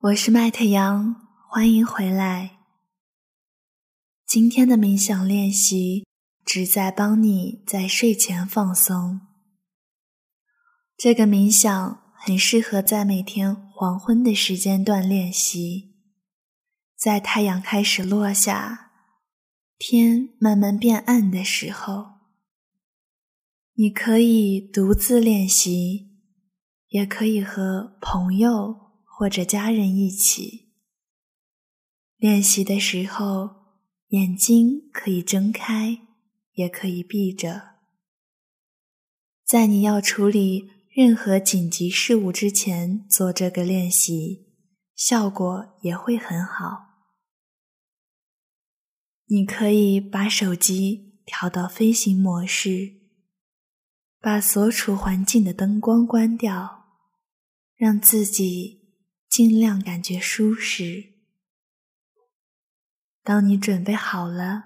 我是麦特杨，欢迎回来。今天的冥想练习旨在帮你在睡前放松。这个冥想很适合在每天黄昏的时间段练习，在太阳开始落下、天慢慢变暗的时候。你可以独自练习，也可以和朋友。或者家人一起练习的时候，眼睛可以睁开，也可以闭着。在你要处理任何紧急事务之前做这个练习，效果也会很好。你可以把手机调到飞行模式，把所处环境的灯光关掉，让自己。尽量感觉舒适。当你准备好了，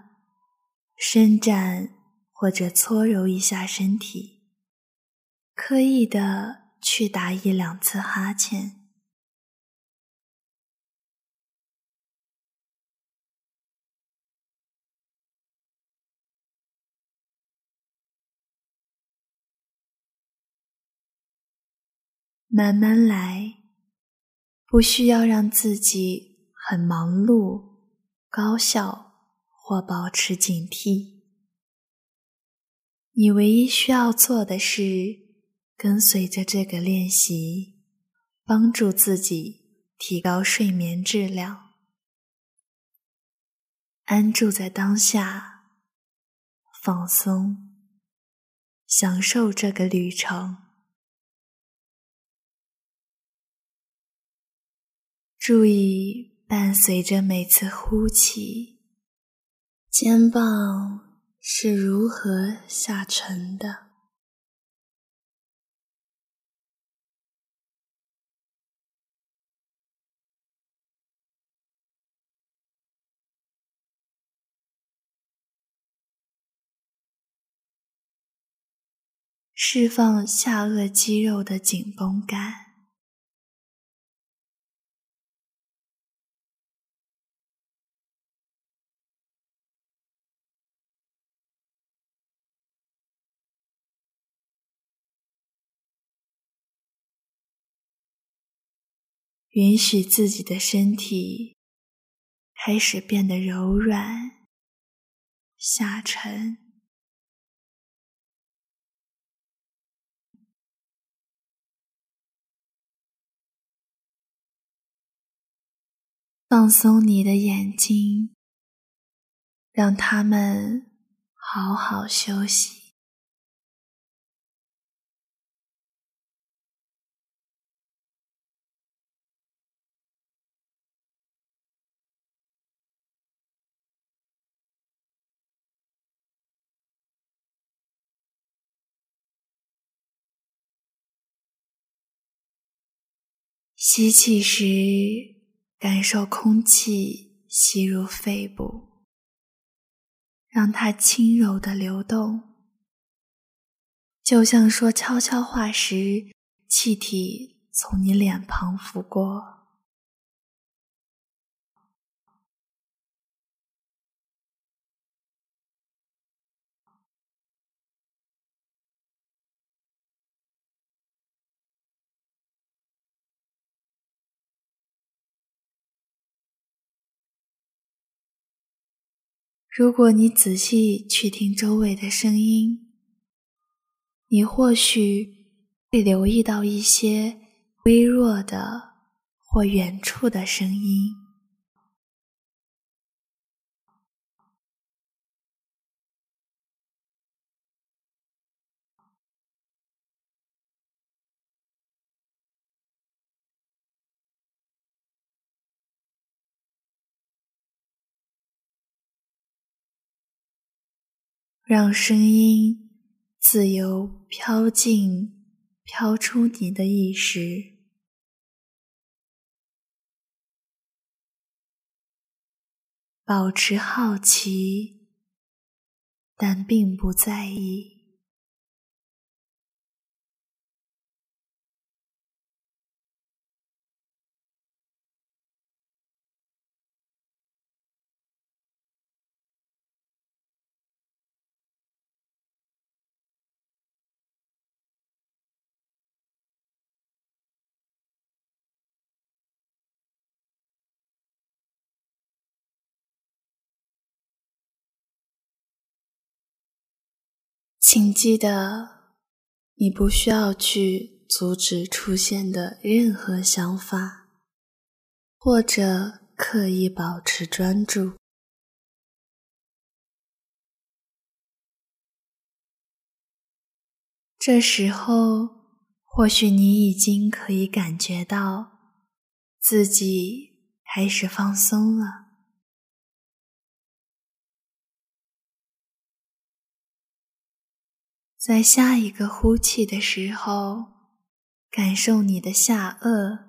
伸展或者搓揉一下身体，刻意的去打一两次哈欠，慢慢来。不需要让自己很忙碌、高效或保持警惕。你唯一需要做的是跟随着这个练习，帮助自己提高睡眠质量，安住在当下，放松，享受这个旅程。注意，伴随着每次呼气，肩膀是如何下沉的，释放下颚肌肉的紧绷感。允许自己的身体开始变得柔软、下沉，放松你的眼睛，让他们好好休息。吸气时，感受空气吸入肺部，让它轻柔的流动，就像说悄悄话时，气体从你脸庞拂过。如果你仔细去听周围的声音，你或许会留意到一些微弱的或远处的声音。让声音自由飘进、飘出你的意识，保持好奇，但并不在意。请记得，你不需要去阻止出现的任何想法，或者刻意保持专注。这时候，或许你已经可以感觉到自己开始放松了。在下一个呼气的时候，感受你的下颚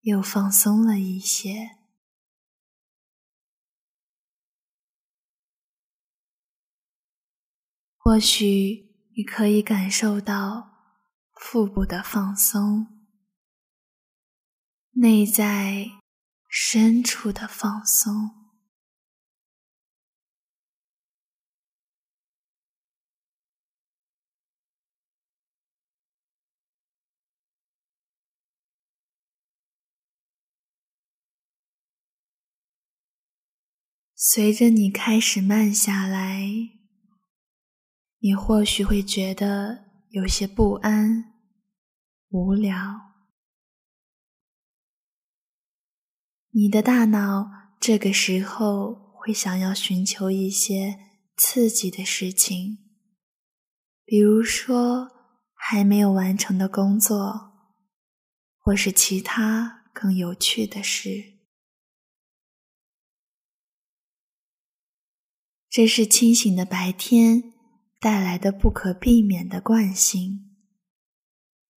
又放松了一些。或许你可以感受到腹部的放松，内在深处的放松。随着你开始慢下来，你或许会觉得有些不安、无聊。你的大脑这个时候会想要寻求一些刺激的事情，比如说还没有完成的工作，或是其他更有趣的事。这是清醒的白天带来的不可避免的惯性，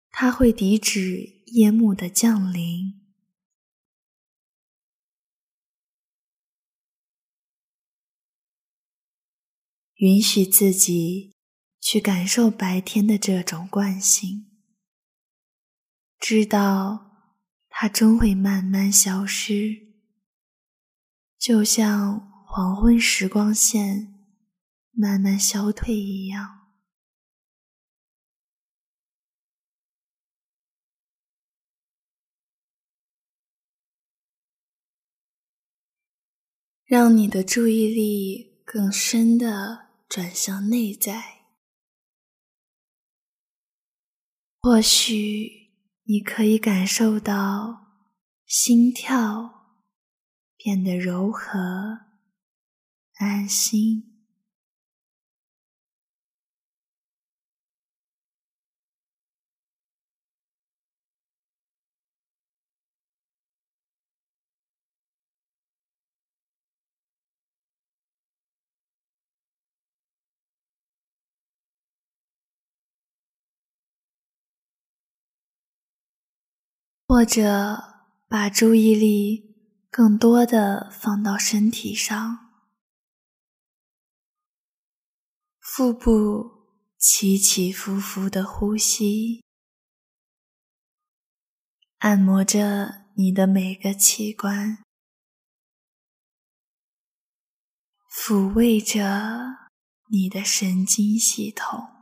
它会抵止夜幕的降临，允许自己去感受白天的这种惯性，知道它终会慢慢消失，就像。黄昏时光线慢慢消退一样，让你的注意力更深的转向内在。或许你可以感受到心跳变得柔和。安心，或者把注意力更多的放到身体上。腹部起起伏伏的呼吸，按摩着你的每个器官，抚慰着你的神经系统，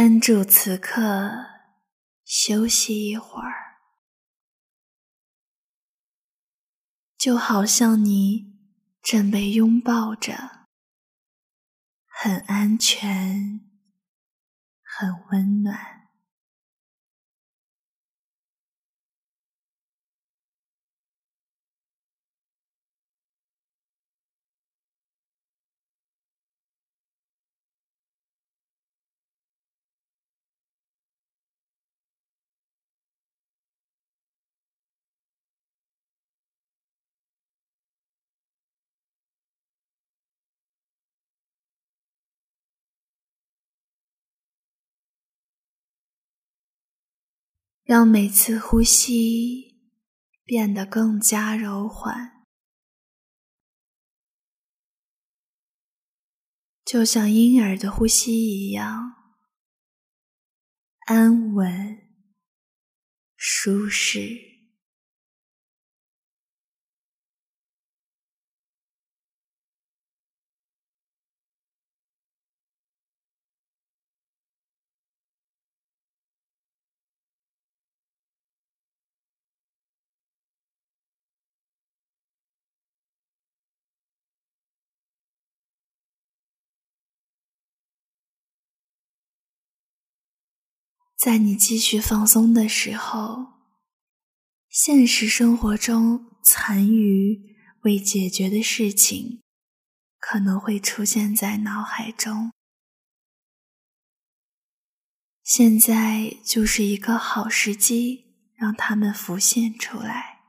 安住此刻，休息一会儿，就好像你正被拥抱着，很安全，很温暖。让每次呼吸变得更加柔缓，就像婴儿的呼吸一样安稳、舒适。在你继续放松的时候，现实生活中残余未解决的事情可能会出现在脑海中。现在就是一个好时机，让他们浮现出来，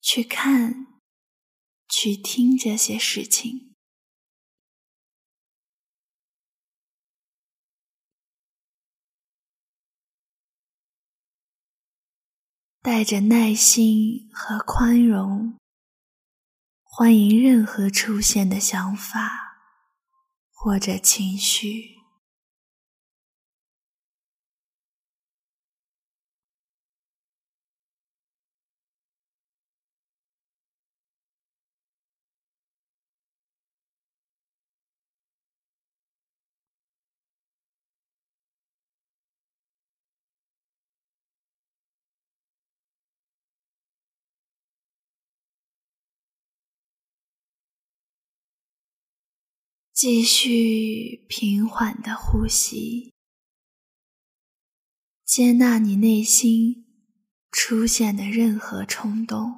去看，去听这些事情。带着耐心和宽容，欢迎任何出现的想法或者情绪。继续平缓的呼吸，接纳你内心出现的任何冲动，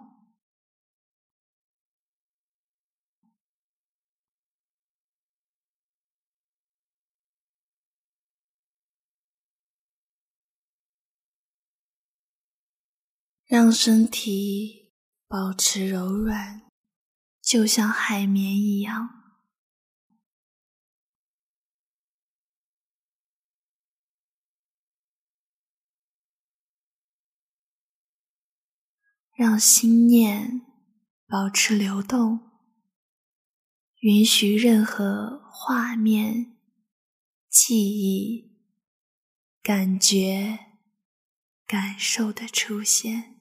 让身体保持柔软，就像海绵一样。让心念保持流动，允许任何画面、记忆、感觉、感受的出现。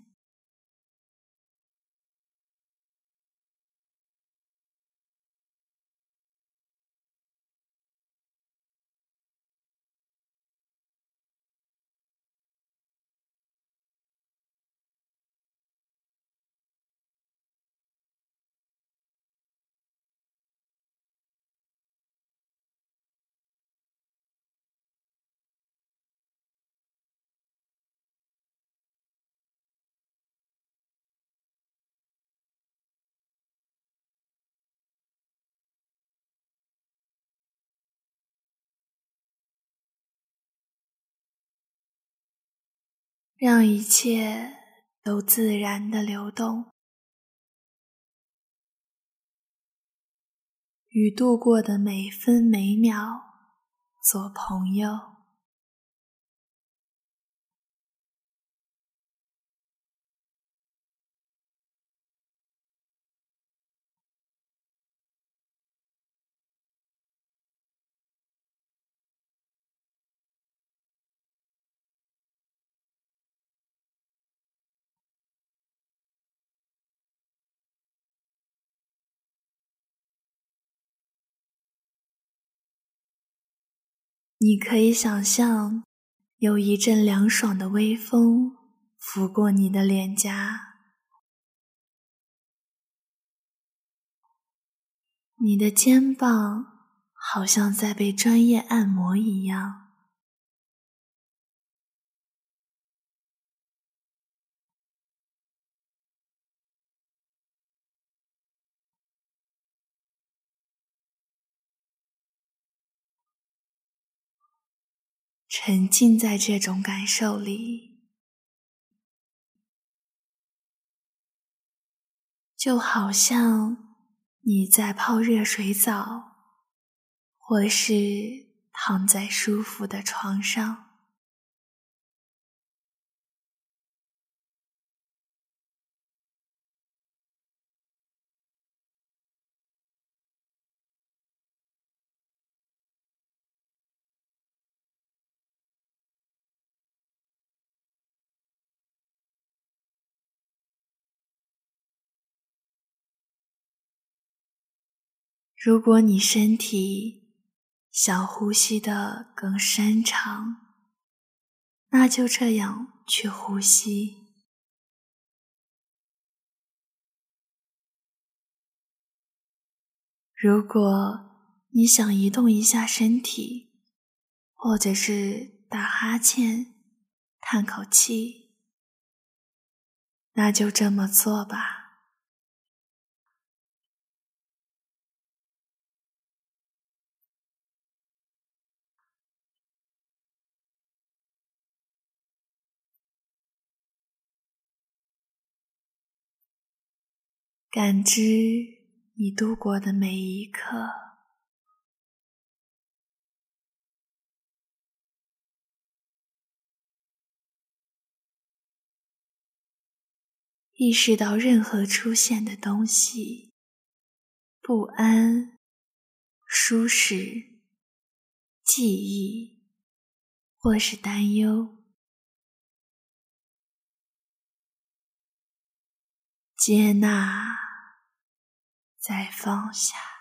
让一切都自然的流动，与度过的每分每秒做朋友，你可以想象，有一阵凉爽的微风拂过你的脸颊，你的肩膀好像在被专业按摩一样。沉浸在这种感受里，就好像你在泡热水澡，或是躺在舒服的床上。如果你身体想呼吸的更深长，那就这样去呼吸。如果你想移动一下身体，或者是打哈欠、叹口气，那就这么做吧。感知你度过的每一刻，意识到任何出现的东西，不安、舒适、记忆，或是担忧。接纳，再放下。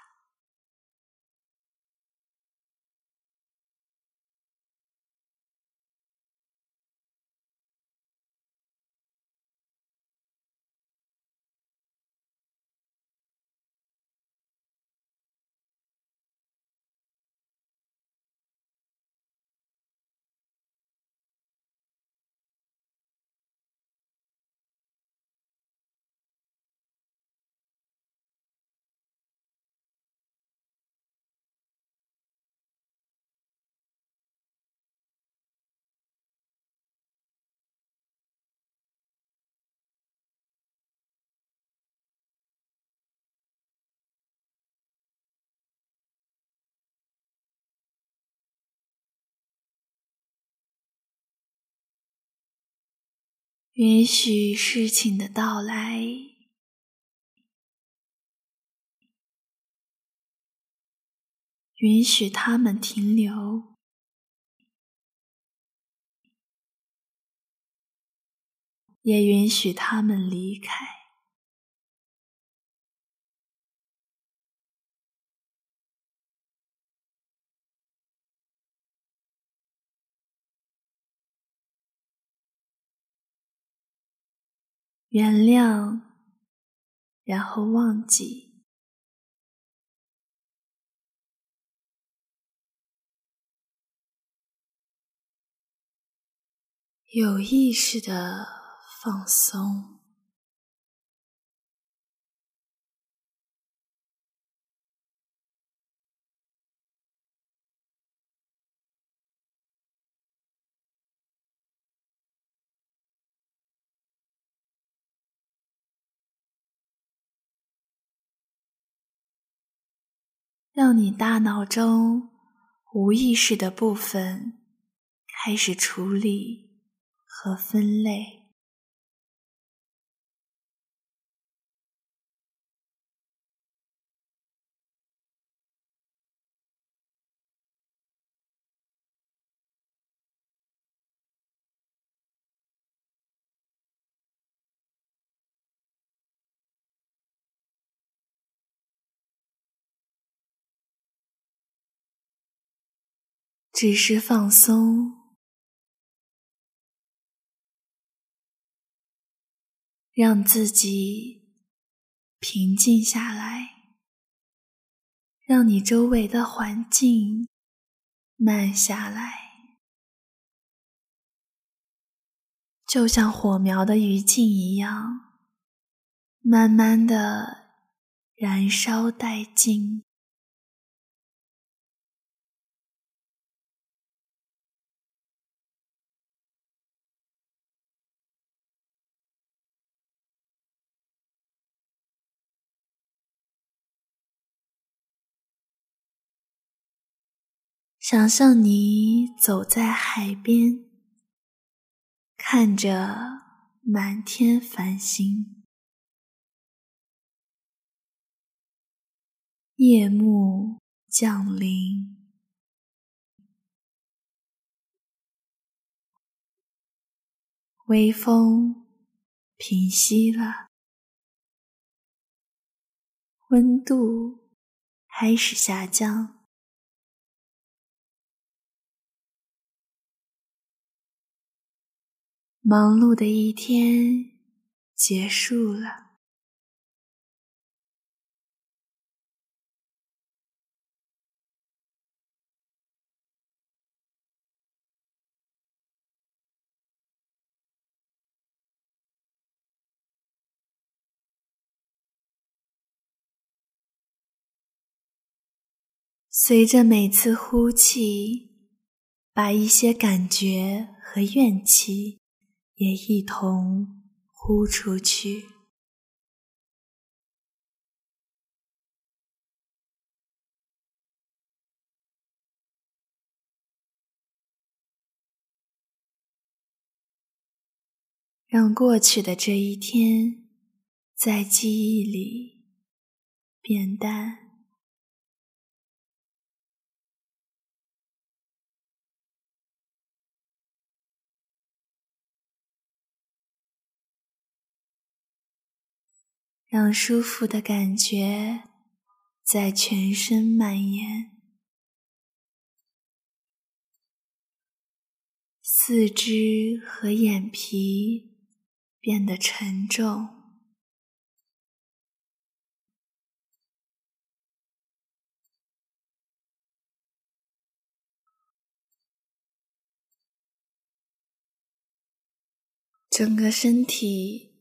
允许事情的到来，允许他们停留，也允许他们离开。原谅，然后忘记。有意识的放松，让你大脑中无意识的部分开始处理。和分类，只是放松。让自己平静下来，让你周围的环境慢下来，就像火苗的余烬一样，慢慢的燃烧殆尽。想象你走在海边，看着满天繁星，夜幕降临，微风平息了，温度开始下降。忙碌的一天结束了。随着每次呼气把一些感觉和怨气也一同呼出去。让过去的这一天在记忆里变淡，让舒服的感觉在全身蔓延，四肢和眼皮。变得沉重，整个身体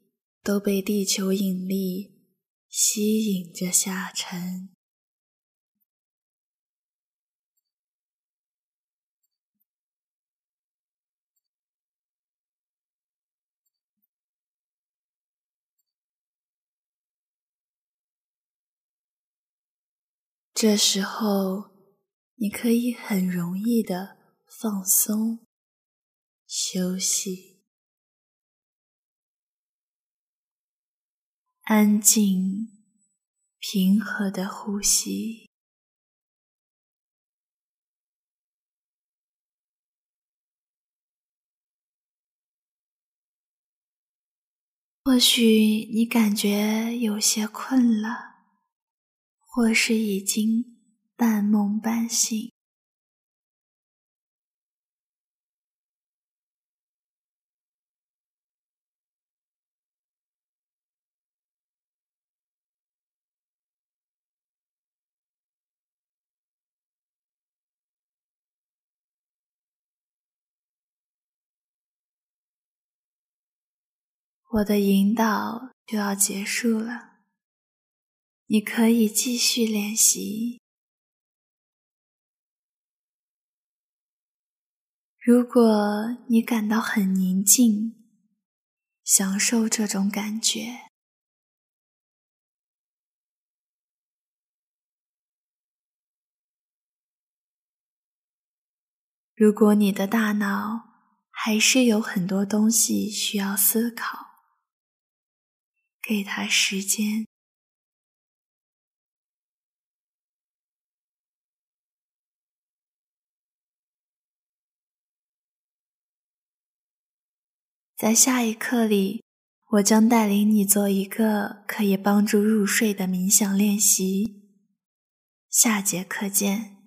都被地球引力吸引着下沉。这时候，你可以很容易的放松、休息、安静、平和的呼吸。或许你感觉有些困了。或是已经半梦半醒，我的引导就要结束了。你可以继续练习。如果你感到很宁静，享受这种感觉；如果你的大脑还是有很多东西需要思考，给他时间。在下一课里，我将带领你做一个可以帮助入睡的冥想练习。下节课见。